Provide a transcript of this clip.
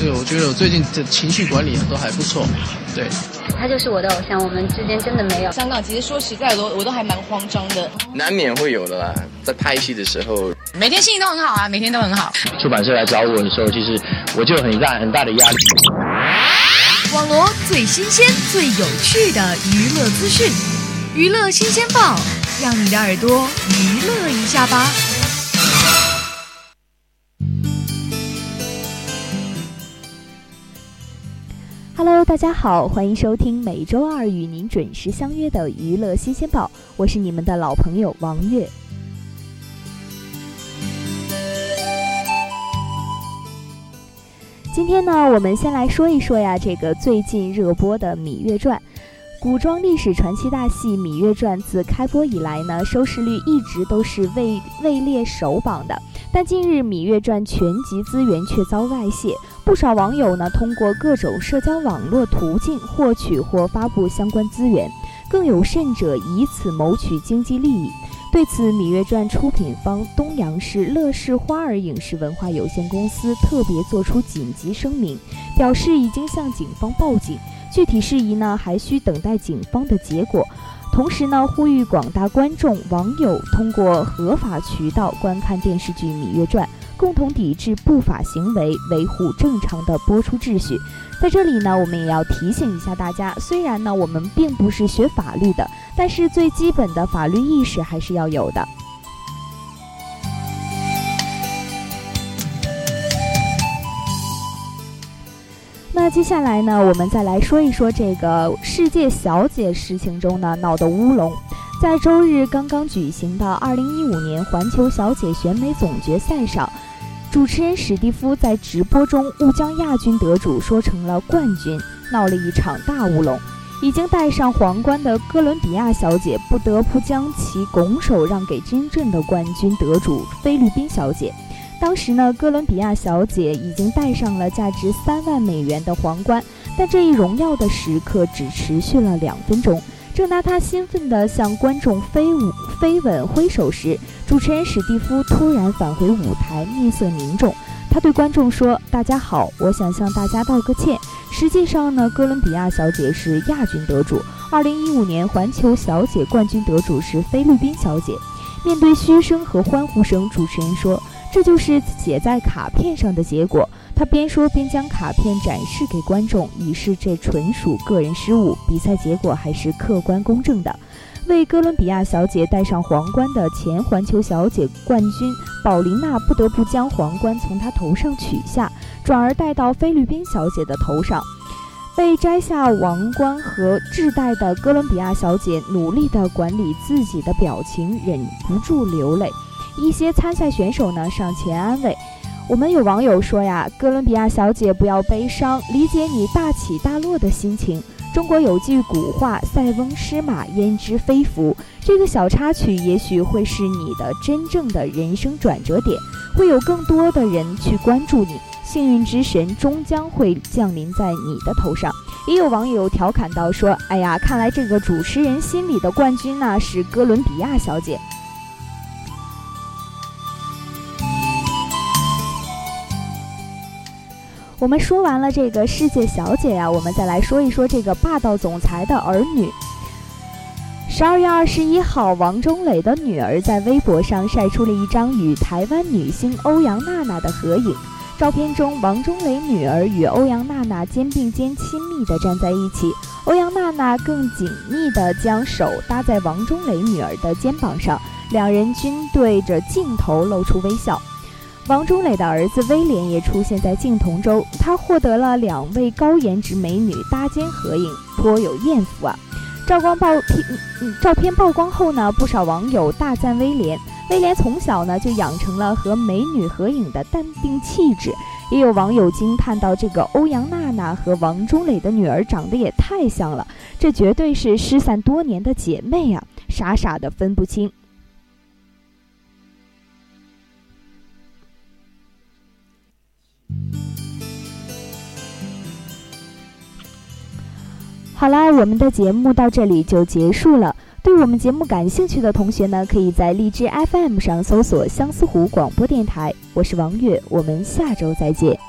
实我觉得我最近的情绪管理都还不错，对。他就是我的偶像，我们之间真的没有。香港其实说实在的，我都还蛮慌张的。难免会有的啦，在拍戏的时候，每天心情都很好啊，每天都很好。出版社来找我的时候，其实我就很大很大的压力。网罗最新鲜、最有趣的娱乐资讯，娱乐新鲜报，让你的耳朵娱乐一下吧。Hello，大家好，欢迎收听每周二与您准时相约的娱乐新鲜报，我是你们的老朋友王悦。今天呢，我们先来说一说呀，这个最近热播的《芈月传》。古装历史传奇大戏《芈月传》自开播以来呢，收视率一直都是位位列首榜的。但近日《芈月传》全集资源却遭外泄。不少网友呢，通过各种社交网络途径获取或发布相关资源，更有甚者以此谋取经济利益。对此，《芈月传》出品方东阳市乐视花儿影视文化有限公司特别作出紧急声明，表示已经向警方报警，具体事宜呢还需等待警方的结果。同时呢，呼吁广大观众网友通过合法渠道观看电视剧《芈月传》。共同抵制不法行为，维护正常的播出秩序。在这里呢，我们也要提醒一下大家，虽然呢我们并不是学法律的，但是最基本的法律意识还是要有的。那接下来呢，我们再来说一说这个世界小姐事情中呢闹的乌龙。在周日刚刚举行的2015年环球小姐选美总决赛上。主持人史蒂夫在直播中误将亚军得主说成了冠军，闹了一场大乌龙。已经戴上皇冠的哥伦比亚小姐不得不将其拱手让给真正的冠军得主菲律宾小姐。当时呢，哥伦比亚小姐已经戴上了价值三万美元的皇冠，但这一荣耀的时刻只持续了两分钟。正当他兴奋地向观众飞舞、飞吻、挥手时，主持人史蒂夫突然返回舞台，面色凝重。他对观众说：“大家好，我想向大家道个歉。实际上呢，哥伦比亚小姐是亚军得主，2015年环球小姐冠军得主是菲律宾小姐。”面对嘘声和欢呼声，主持人说：“这就是写在卡片上的结果。”他边说边将卡片展示给观众，以示这纯属个人失误，比赛结果还是客观公正的。为哥伦比亚小姐戴上皇冠的前环球小姐冠军宝琳娜不得不将皇冠从她头上取下，转而戴到菲律宾小姐的头上。被摘下王冠和制带的哥伦比亚小姐努力地管理自己的表情，忍不住流泪。一些参赛选手呢上前安慰。我们有网友说呀，哥伦比亚小姐不要悲伤，理解你大起大落的心情。中国有句古话：“塞翁失马，焉知非福。”这个小插曲也许会是你的真正的人生转折点，会有更多的人去关注你，幸运之神终将会降临在你的头上。也有网友调侃道：“说，哎呀，看来这个主持人心里的冠军呢是哥伦比亚小姐。”我们说完了这个世界小姐呀，我们再来说一说这个霸道总裁的儿女。十二月二十一号，王中磊的女儿在微博上晒出了一张与台湾女星欧阳娜娜的合影。照片中，王中磊女儿与欧阳娜娜肩并肩亲密地站在一起，欧阳娜娜更紧密地将手搭在王中磊女儿的肩膀上，两人均对着镜头露出微笑。王中磊的儿子威廉也出现在镜头中，他获得了两位高颜值美女搭肩合影，颇有艳福啊！照光曝片，照片曝光后呢，不少网友大赞威廉。威廉从小呢就养成了和美女合影的淡定气质，也有网友惊叹到：这个欧阳娜娜和王中磊的女儿长得也太像了，这绝对是失散多年的姐妹啊！傻傻的分不清。好啦，我们的节目到这里就结束了。对我们节目感兴趣的同学呢，可以在荔枝 FM 上搜索相思湖广播电台。我是王月，我们下周再见。